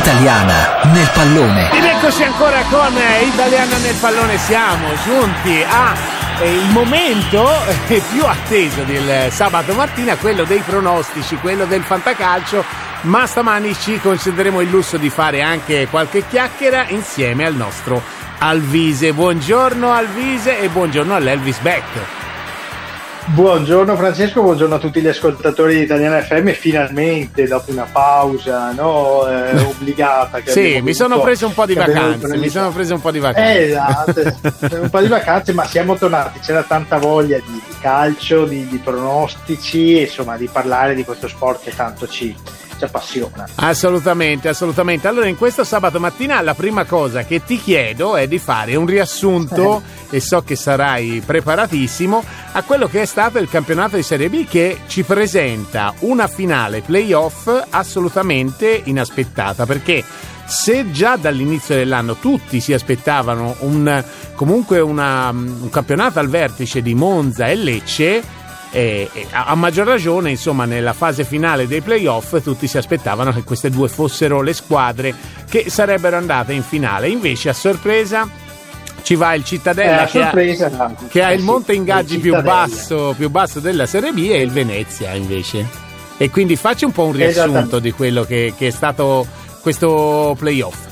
Italiana nel pallone. Ed eccoci ancora con Italiana nel pallone, siamo giunti a eh, momento eh, più atteso del sabato mattina, quello dei pronostici, quello del fantacalcio, ma stamani ci concederemo il lusso di fare anche qualche chiacchiera insieme al nostro Alvise. Buongiorno Alvise e buongiorno all'Elvis Beck. Buongiorno Francesco, buongiorno a tutti gli ascoltatori di Italiana FM. Finalmente, dopo una pausa no, eh, obbligata. sì, mi sono preso un po' di vacanze. Mi sono preso un po' di vacanze. Eh, esatto, un po' di vacanze, ma siamo tornati. C'era tanta voglia di, di calcio, di, di pronostici, insomma, di parlare di questo sport che tanto ci, ci appassiona. Assolutamente, assolutamente. Allora, in questo sabato mattina la prima cosa che ti chiedo è di fare un riassunto, eh. e so che sarai preparatissimo, a quello che è stato il campionato di Serie B che ci presenta una finale playoff assolutamente inaspettata, perché se già dall'inizio dell'anno tutti si aspettavano un, comunque una, un campionato al vertice di Monza e Lecce, e, e a maggior ragione, insomma, nella fase finale dei playoff tutti si aspettavano che queste due fossero le squadre che sarebbero andate in finale. Invece, a sorpresa, ci va il Cittadella eh, che, sorpresa, ha, che ha, il monte ingaggi più basso, più basso, della Serie B e il Venezia invece. E quindi facci un po' un riassunto di quello che, che è stato questo playoff.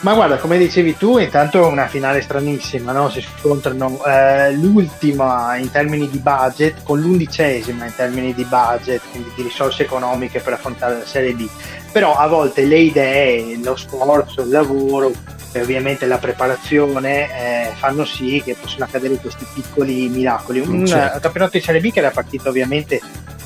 Ma guarda, come dicevi tu, intanto è una finale stranissima, no? si scontrano eh, l'ultima in termini di budget con l'undicesima in termini di budget, quindi di risorse economiche per affrontare la Serie B. Però a volte le idee, lo sforzo, il lavoro e ovviamente la preparazione eh, fanno sì che possano accadere questi piccoli miracoli. Un certo. campionato di Serie B che era partito ovviamente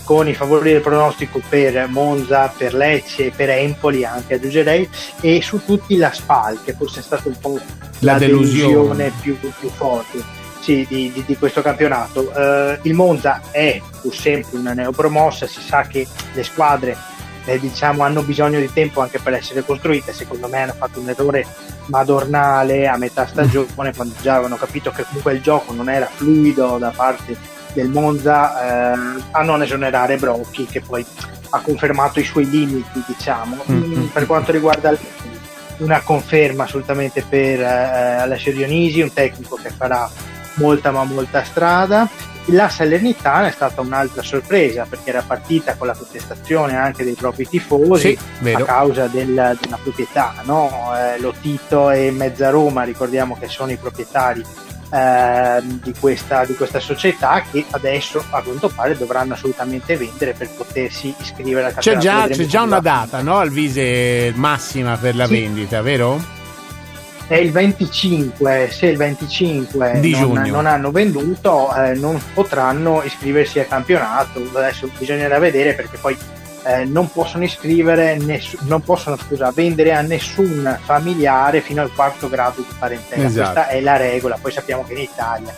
con i favori del pronostico per Monza, per Lecce, per Empoli anche aggiungerei e su tutti la Spal che forse è stata un po' la, la delusione, delusione più, più, forte sì, di, di, di, questo campionato. Uh, il Monza è pur sempre una neopromossa, si sa che le squadre eh, diciamo, hanno bisogno di tempo anche per essere costruite, secondo me hanno fatto un errore madornale a metà stagione quando già avevano capito che comunque il gioco non era fluido da parte del Monza eh, a non esonerare Brocchi che poi ha confermato i suoi limiti diciamo mm-hmm. per quanto riguarda una conferma assolutamente per eh, Alessio Dionisi un tecnico che farà molta ma molta strada la Salernitana è stata un'altra sorpresa perché era partita con la contestazione anche dei propri tifosi sì, a causa del, della proprietà no? eh, Lotito e Mezza Roma ricordiamo che sono i proprietari eh, di, questa, di, questa, società che adesso a quanto pare dovranno assolutamente vendere per potersi iscrivere al campionato. C'è già, c'è già una data, no? Alvise massima per la sì. vendita, vero? È il 25, se il 25 di non, giugno. non hanno venduto eh, non potranno iscriversi al campionato, adesso bisognerà vedere perché poi eh, non possono iscrivere, ness- non possono scusa, vendere a nessun familiare fino al quarto grado di parentela. Esatto. Questa è la regola, poi sappiamo che in Italia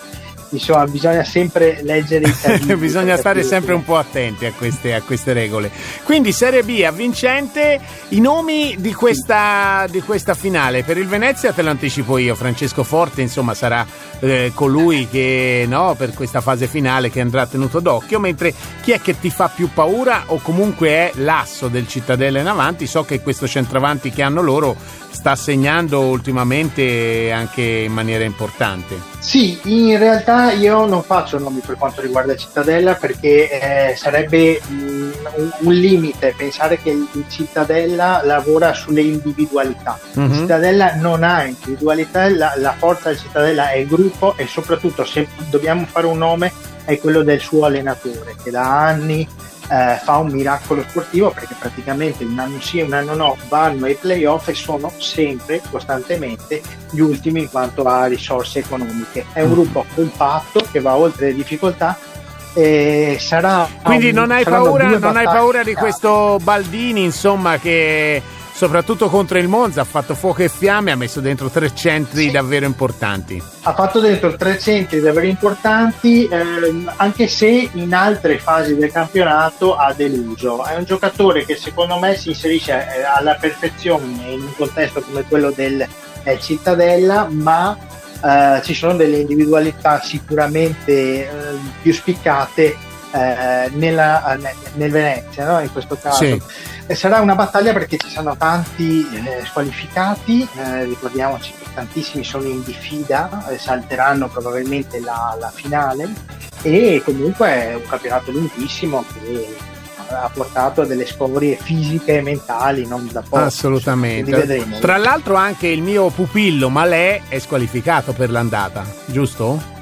insomma bisogna sempre leggere i titoli bisogna stare sempre un po' attenti a queste, a queste, regole. Quindi Serie B avvincente. I nomi di questa, di questa, finale. Per il Venezia te lo anticipo io Francesco Forte insomma sarà eh, colui che no, per questa fase finale che andrà tenuto d'occhio mentre chi è che ti fa più paura o comunque è l'asso del Cittadella in avanti? So che questo centravanti che hanno loro sta segnando ultimamente anche in maniera importante. Sì, in realtà io non faccio nomi per quanto riguarda Cittadella perché eh, sarebbe mh, mm, un, un, limite pensare che il Cittadella lavora sulle individualità. Mm-hmm. Cittadella non ha individualità, la, la forza del Cittadella è il gruppo e soprattutto se dobbiamo fare un nome è quello del suo allenatore che da anni eh, fa un miracolo sportivo perché praticamente un anno sì e un anno no vanno ai playoff e sono sempre, costantemente, gli ultimi in quanto a risorse economiche. È un mm. gruppo compatto che va oltre le difficoltà e sarà quindi non hai, paura, non hai paura di questo Baldini insomma che soprattutto contro il Monza, ha fatto fuoco e fiamme, ha messo dentro tre centri davvero importanti. Ha fatto dentro tre centri davvero importanti, ehm, anche se in altre fasi del campionato ha deluso. È un giocatore che secondo me si inserisce eh, alla perfezione in un contesto come quello del eh, Cittadella, ma eh, ci sono delle individualità sicuramente eh, più spiccate eh, nella, nel Venezia, no? in questo caso. Sì. sarà una battaglia perché ci saranno tanti eh, squalificati, eh, ricordiamoci che tantissimi sono in diffida, eh, salteranno probabilmente la, la finale e comunque è un campionato lunghissimo che ha portato a delle scorie fisiche e mentali non da poco. Assolutamente. Tra l'altro anche il mio pupillo Malè è squalificato per l'andata, giusto?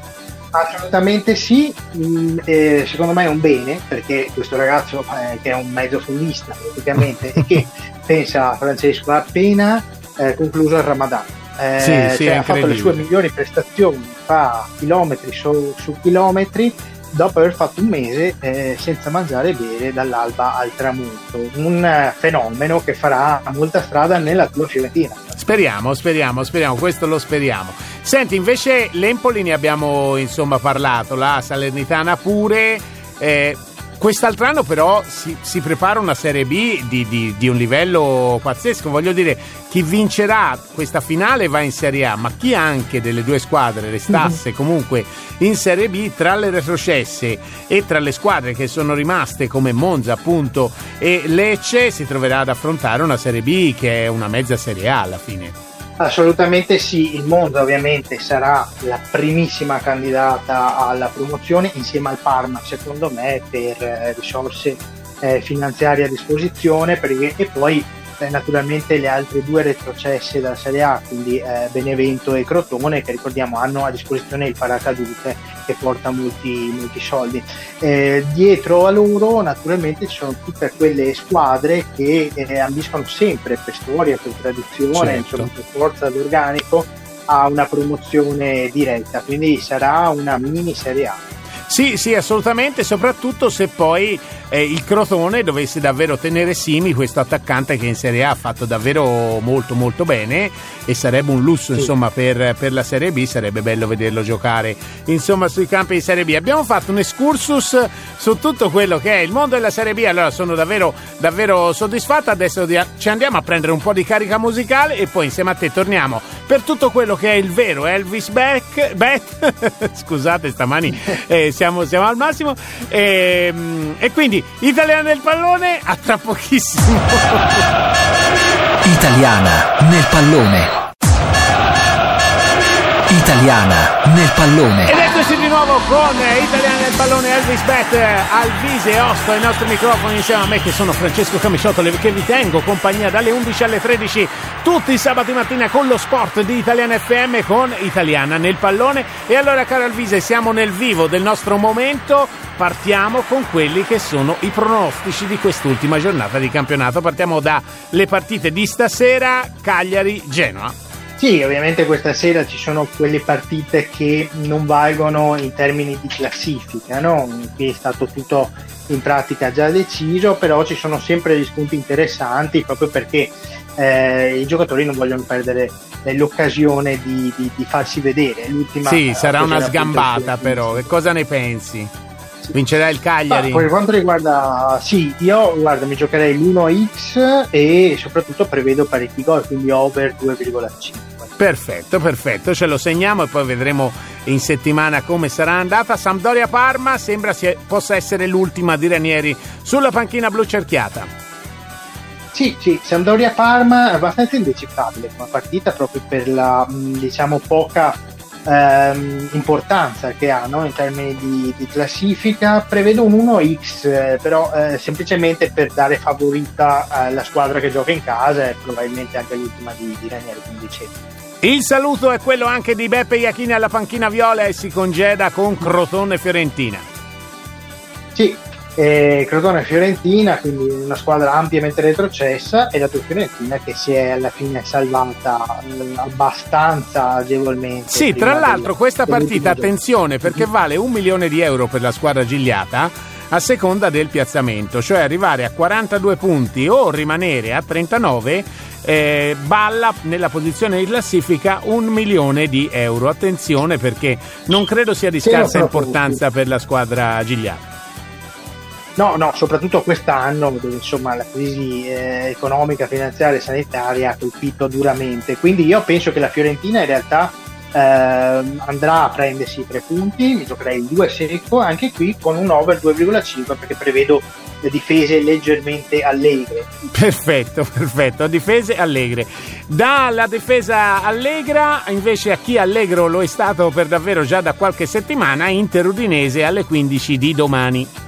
Assolutamente sì, mm, eh, secondo me è un bene perché questo ragazzo eh, che è un mezzo fullista praticamente e che pensa Francesco ha appena eh, concluso il Ramadan. Eh, sì, sì, cioè, ha fatto le sue migliori prestazioni, fa chilometri su, su chilometri dopo aver fatto un mese eh, senza mangiare e bere dall'alba al tramonto. Un eh, fenomeno che farà molta strada nella tua Fiorentina. Speriamo, speriamo, speriamo, questo lo speriamo. Senti, invece l'Empoli ne abbiamo insomma parlato, la Salernitana pure. Eh, Quest'altro anno però si, si, prepara una Serie B di, di, di, un livello pazzesco, voglio dire, chi vincerà questa finale va in Serie A, ma chi anche delle due squadre restasse mm-hmm. comunque in Serie B tra le retrocesse e tra le squadre che sono rimaste come Monza appunto e Lecce si troverà ad affrontare una Serie B che è una mezza Serie A alla fine. Assolutamente sì, il Monza ovviamente sarà la primissima candidata alla promozione insieme al Parma, secondo me, per eh, risorse eh, finanziarie a disposizione perché, e poi naturalmente le altre due retrocesse dalla Serie A, quindi eh, Benevento e Crotone, che ricordiamo hanno a disposizione il paracadute che porta molti, molti soldi. Eh, dietro a loro naturalmente ci sono tutte quelle squadre che eh, ambiscono sempre per storia, per tradizione, certo. insomma, per forza d'organico a una promozione diretta, quindi sarà una mini Serie A. Sì, sì, assolutamente, soprattutto se poi eh, il Crotone dovesse davvero tenere Simi, questo attaccante che in Serie A ha fatto davvero molto molto bene e sarebbe un lusso sì. insomma per, per, la Serie B, sarebbe bello vederlo giocare insomma sui campi di Serie B. Abbiamo fatto un excursus su tutto quello che è il mondo della Serie B, allora sono davvero, davvero soddisfatto, adesso ci andiamo a prendere un po' di carica musicale e poi insieme a te torniamo per tutto quello che è il vero Elvis Beck, Beck scusate stamani eh, siamo, siamo, al massimo e, ehm, e quindi Italiana nel pallone a tra pochissimo. Italiana nel pallone. Italiana nel pallone. Ed eccoci di nuovo con Italiana nel pallone Elvis Bet al Vise e Osto ai nostri microfoni insieme a me che sono Francesco Camisciotto che vi tengo compagnia dalle 11 alle 13 tutti i sabati mattina con lo sport di Italiana FM con Italiana nel pallone. E allora caro Alvise siamo nel vivo del nostro momento, partiamo con quelli che sono i pronostici di quest'ultima giornata di campionato. Partiamo dalle partite di stasera Cagliari-Genoa. Sì, ovviamente questa sera ci sono quelle partite che non valgono in termini di classifica, no? Qui è stato tutto in pratica già deciso, però ci sono sempre degli spunti interessanti proprio perché eh, i giocatori non vogliono perdere l'occasione di, di, di farsi vedere. L'ultima sì, sarà una sgambata però, che cosa ne pensi? Vincerà il Cagliari? Ma per quanto riguarda, sì, io guarda, mi giocherei l'1x e soprattutto prevedo parecchi gol, quindi over 2,5. Perfetto, perfetto, ce lo segniamo e poi vedremo in settimana come sarà andata. Sampdoria-Parma sembra sia, possa essere l'ultima di Ranieri sulla panchina blu cerchiata. Sì, sì, Sampdoria-Parma è abbastanza indecifrabile come partita proprio per la diciamo poca ehm, importanza che ha no? in termini di, di, classifica. Prevedo un 1x, eh, però eh, semplicemente per dare favorita alla squadra che gioca in casa e probabilmente anche l'ultima di, di Ranieri, come dicevo. Il saluto è quello anche di Beppe Iachini alla panchina viola e si congeda con Crotone Fiorentina. Sì, eh, Crotone Fiorentina, quindi una squadra ampiamente retrocessa e la tua Fiorentina che si è alla fine salvata eh, abbastanza agevolmente. Sì, tra l'altro del, questa partita, attenzione, perché vale un milione di euro per la squadra gigliata a seconda del piazzamento, cioè arrivare a 42 punti o rimanere a 39 eh, balla nella posizione di classifica un milione di euro. Attenzione perché non credo sia di scarsa importanza per la squadra gigliata. No, no, soprattutto quest'anno dove insomma la crisi eh, economica, finanziaria e sanitaria ha colpito duramente. Quindi io penso che la Fiorentina in realtà eh, andrà a prendersi i tre punti, mi giocherei il 2 secco, anche qui con un over 2,5 perché prevedo difese leggermente allegre. Perfetto, perfetto, difese allegre. Dalla difesa allegra, invece a chi allegro lo è stato per davvero già da qualche settimana, Inter Udinese alle 15 di domani.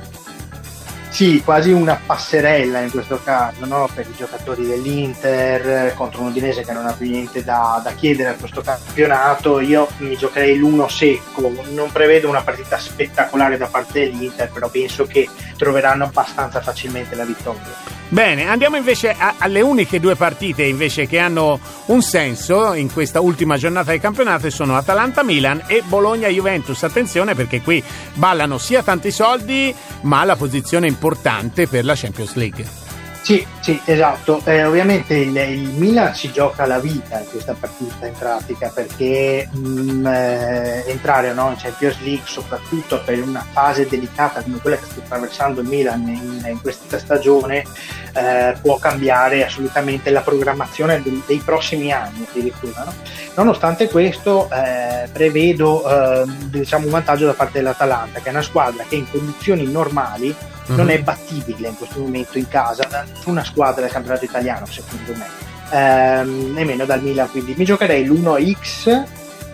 Sì, quasi una passerella in questo caso no? per i giocatori dell'Inter contro un Udinese che non ha più niente da, da, chiedere a questo campionato. Io mi giocherei l'uno secco, non prevedo una partita spettacolare da parte dell'Inter, però penso che troveranno abbastanza facilmente la vittoria. Bene, andiamo invece a, alle uniche due partite invece che hanno un senso in questa ultima giornata di campionato e sono Atalanta-Milan e Bologna-Juventus. Attenzione perché qui ballano sia tanti soldi ma la posizione importante per la Champions League. Sì, sì, esatto. Eh, ovviamente il, il, Milan si gioca la vita in questa partita in pratica perché mh, mm, eh, entrare no, in Champions League, soprattutto per una fase delicata come quella che sta attraversando il Milan in, in questa stagione, eh, può cambiare assolutamente la programmazione dei, dei prossimi anni addirittura. No? Nonostante questo, eh, prevedo eh, diciamo, un vantaggio da parte dell'Atalanta, che è una squadra che in condizioni normali mm-hmm. non è battibile in questo momento in casa su una squadra del campionato italiano, secondo me, ehm, nemmeno dal Milan. Quindi mi giocherei l'1x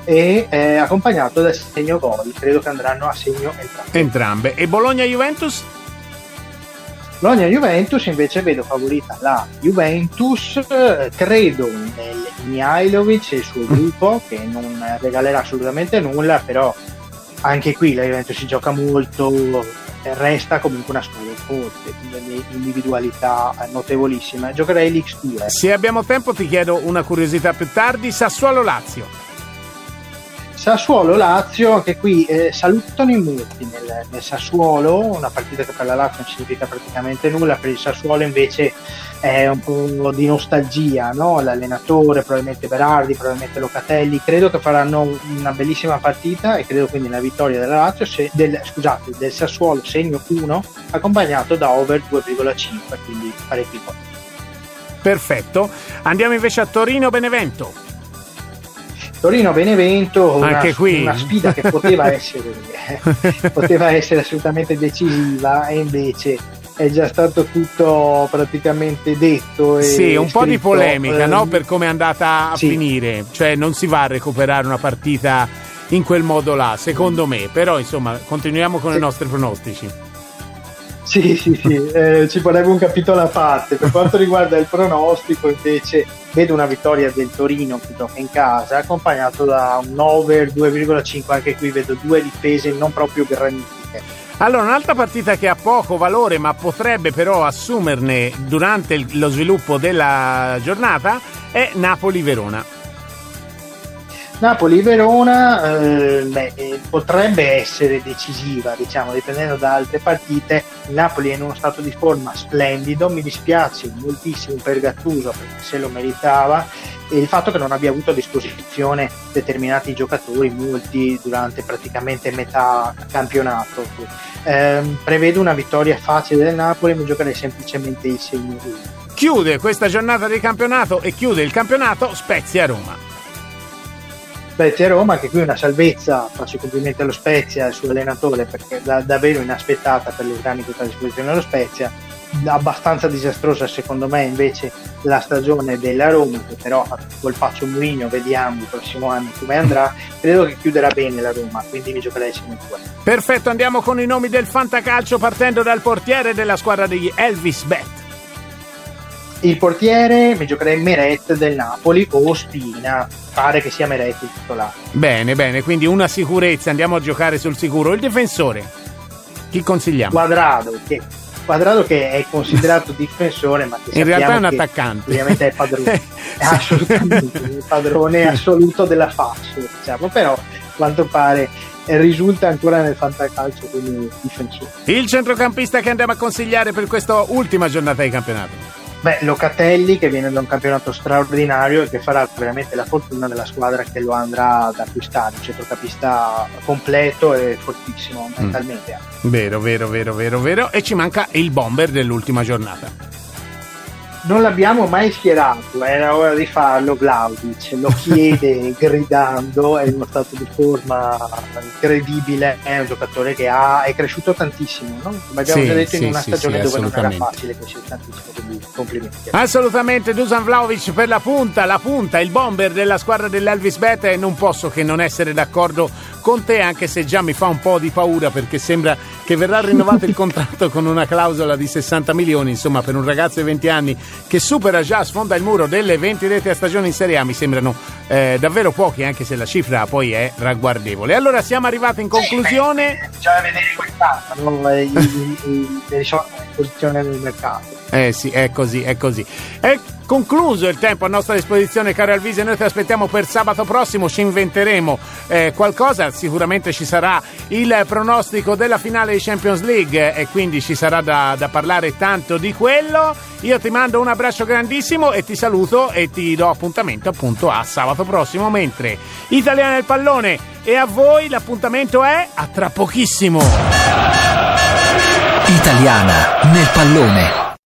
e eh, accompagnato dal segno gol. Credo che andranno a segno entrambe. Entrambe. E Bologna-Juventus? Bologna-Juventus invece vedo favorita la Juventus, eh, credo nel Mihailovic e il suo gruppo che non regalerà assolutamente nulla, però anche qui la Juventus si gioca molto, resta comunque una squadra forte, delle individualità notevolissime. Giocherei l'X2. Se abbiamo tempo ti chiedo una curiosità più tardi, Sassuolo-Lazio. Sassuolo-Lazio, anche qui eh, salutano in molti nel, nel, Sassuolo, una partita che per la Lazio non significa praticamente nulla, per il Sassuolo invece è un po' di nostalgia, no? l'allenatore, probabilmente Berardi, probabilmente Locatelli, credo che faranno una bellissima partita e credo quindi la vittoria della Lazio, se, del, scusate, del Sassuolo segno 1 accompagnato da over 2,5, quindi parecchi gol. Perfetto, andiamo invece a Torino-Benevento. Torino-Benevento, una, una, sfida che poteva essere, poteva essere assolutamente decisiva e invece è già stato tutto praticamente detto. sì, un scritto. po' di polemica no? Ehm, per come è andata a sì. finire, cioè non si va a recuperare una partita in quel modo là, secondo me, però insomma continuiamo con sì. i nostri pronostici. Sì, sì, sì, eh, ci vorrebbe un capitolo a parte. Per quanto riguarda il pronostico, invece, vedo una vittoria del Torino che gioca in casa, accompagnato da un over 2,5. Anche qui vedo due difese non proprio granitiche. Allora, un'altra partita che ha poco valore, ma potrebbe però assumerne durante lo sviluppo della giornata, è Napoli-Verona. Napoli-Verona eh, beh, eh, potrebbe essere decisiva, diciamo, dipendendo da altre partite. Il Napoli è in uno stato di forma splendido, mi dispiace moltissimo per Gattuso perché se lo meritava e il fatto che non abbia avuto a disposizione determinati giocatori, molti durante praticamente metà campionato. Eh, prevedo una vittoria facile del Napoli, mi giocherei semplicemente il segno 1. Chiude questa giornata di campionato e chiude il campionato Spezia-Roma. Spezia Roma, che qui è una salvezza, faccio complimenti allo Spezia e al suo allenatore perché da, davvero inaspettata per l'organico che ha a disposizione dello Spezia, abbastanza disastrosa secondo me invece la stagione della Roma, che però col Paccio Mourinho vediamo il prossimo anno come andrà, credo che chiuderà bene la Roma, quindi mi giocherei 5 Perfetto, andiamo con i nomi del Fantacalcio partendo dal portiere della squadra degli Elvis Bet. Il portiere mi giocherei Meret del Napoli o Spina, pare che sia Meret il titolare. Bene, bene, quindi una sicurezza, andiamo a giocare sul sicuro. Il difensore, chi consigliamo? Quadrado, che, Quadrado che è considerato difensore, ma che in realtà è un attaccante. Ovviamente è padrone, è assolutamente il padrone assoluto della fascia, diciamo, però a quanto pare risulta ancora nel fantacalcio come difensore. Il centrocampista che andiamo a consigliare per questa ultima giornata di campionato. Beh, Locatelli che viene da un campionato straordinario e che farà veramente la fortuna della squadra che lo andrà ad acquistare, un centrocampista completo e fortissimo mm. mentalmente. Mm. Vero, vero, vero, vero, vero. E ci manca il bomber dell'ultima giornata. Non l'abbiamo mai schierato, era ora di farlo Vlaovic, lo chiede gridando, è in uno stato di forma incredibile, è un giocatore che ha, è cresciuto tantissimo, no? come abbiamo Sì, già detto sì, in una sì, stagione dove non era facile crescere tantissimo, quindi complimenti. Assolutamente Dusan Vlaovic per la punta, la punta, il bomber della squadra dell'Elvis Bet e non posso che non essere d'accordo con te anche se già mi fa un po' di paura perché sembra che verrà rinnovato il contratto con una clausola di 60 milioni, insomma per un ragazzo di 20 anni che supera già, sfonda il muro delle 20 reti a stagione in Serie A mi sembrano eh, davvero pochi anche se la cifra poi è ragguardevole. Allora siamo arrivati in conclusione. Bisogna vedere quest'anno, no? Le disposizione del mercato. Eh sì, è così, è così. È concluso il tempo a nostra disposizione, caro Alvise. Noi ti aspettiamo per sabato prossimo. Ci inventeremo eh, qualcosa. Sicuramente ci sarà il pronostico della finale di Champions League e quindi ci sarà da, da parlare tanto di quello. Io ti mando un abbraccio grandissimo e ti saluto e ti do appuntamento appunto a sabato prossimo. Mentre Italiana nel pallone e a voi l'appuntamento è a tra pochissimo. Italiana nel pallone.